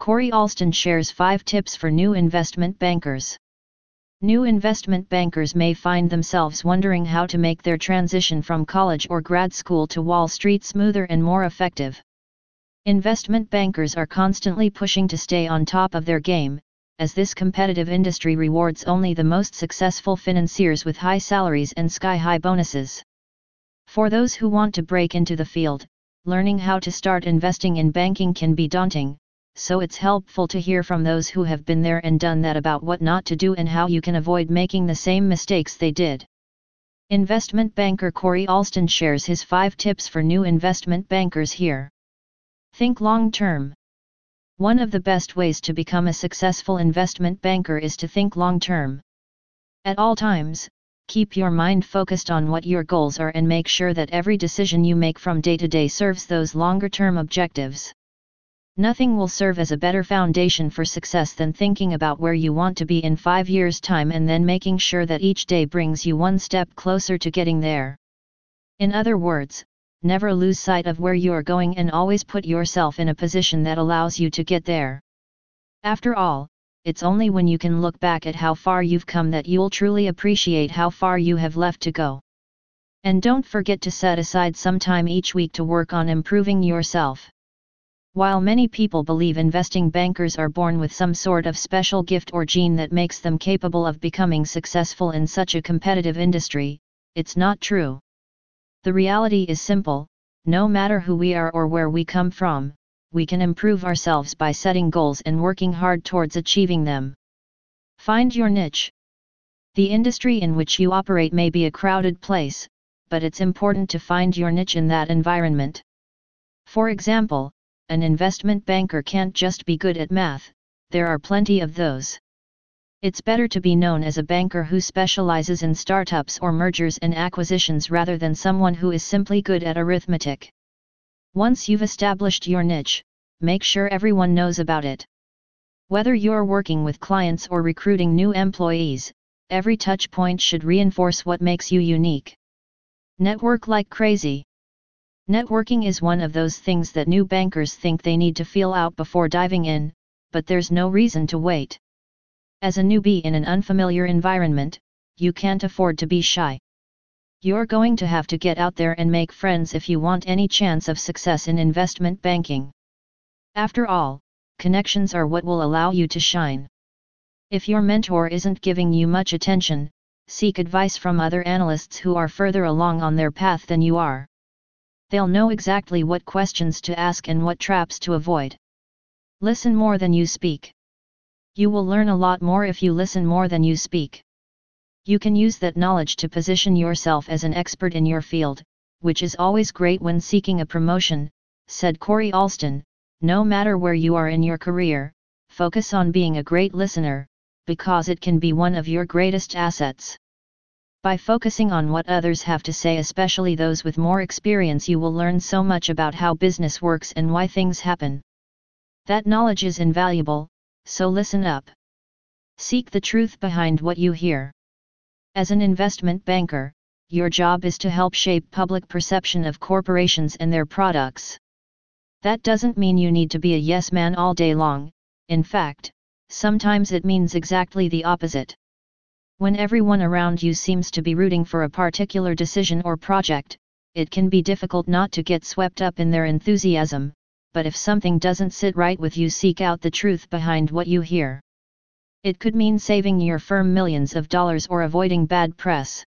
Corey Alston shares 5 tips for new investment bankers. New investment bankers may find themselves wondering how to make their transition from college or grad school to Wall Street smoother and more effective. Investment bankers are constantly pushing to stay on top of their game, as this competitive industry rewards only the most successful financiers with high salaries and sky high bonuses. For those who want to break into the field, learning how to start investing in banking can be daunting, so it's helpful to hear from those who have been there and done that about what not to do and how you can avoid making the same mistakes they did. Investment banker Corey Alston shares his 5 tips for new investment bankers here. Think long term. One of the best ways to become a successful investment banker is to think long term. At all times, keep your mind focused on what your goals are and make sure that every decision you make from day to day serves those longer term objectives. Nothing will serve as a better foundation for success than thinking about where you want to be in five years' time and then making sure that each day brings you one step closer to getting there. In other words, never lose sight of where you are going and always put yourself in a position that allows you to get there. After all, it's only when you can look back at how far you've come that you'll truly appreciate how far you have left to go. And don't forget to set aside some time each week to work on improving yourself. While many people believe investing bankers are born with some sort of special gift or gene that makes them capable of becoming successful in such a competitive industry, it's not true. The reality is simple no matter who we are or where we come from, we can improve ourselves by setting goals and working hard towards achieving them. Find your niche. The industry in which you operate may be a crowded place, but it's important to find your niche in that environment. For example, an investment banker can't just be good at math, there are plenty of those. It's better to be known as a banker who specializes in startups or mergers and acquisitions rather than someone who is simply good at arithmetic. Once you've established your niche, make sure everyone knows about it. Whether you're working with clients or recruiting new employees, every touch point should reinforce what makes you unique. Network like crazy. Networking is one of those things that new bankers think they need to feel out before diving in, but there's no reason to wait. As a newbie in an unfamiliar environment, you can't afford to be shy. You're going to have to get out there and make friends if you want any chance of success in investment banking. After all, connections are what will allow you to shine. If your mentor isn't giving you much attention, seek advice from other analysts who are further along on their path than you are. They'll know exactly what questions to ask and what traps to avoid. Listen more than you speak. You will learn a lot more if you listen more than you speak. You can use that knowledge to position yourself as an expert in your field, which is always great when seeking a promotion, said Corey Alston. No matter where you are in your career, focus on being a great listener, because it can be one of your greatest assets. By focusing on what others have to say, especially those with more experience, you will learn so much about how business works and why things happen. That knowledge is invaluable, so listen up. Seek the truth behind what you hear. As an investment banker, your job is to help shape public perception of corporations and their products. That doesn't mean you need to be a yes man all day long, in fact, sometimes it means exactly the opposite. When everyone around you seems to be rooting for a particular decision or project, it can be difficult not to get swept up in their enthusiasm, but if something doesn't sit right with you, seek out the truth behind what you hear. It could mean saving your firm millions of dollars or avoiding bad press.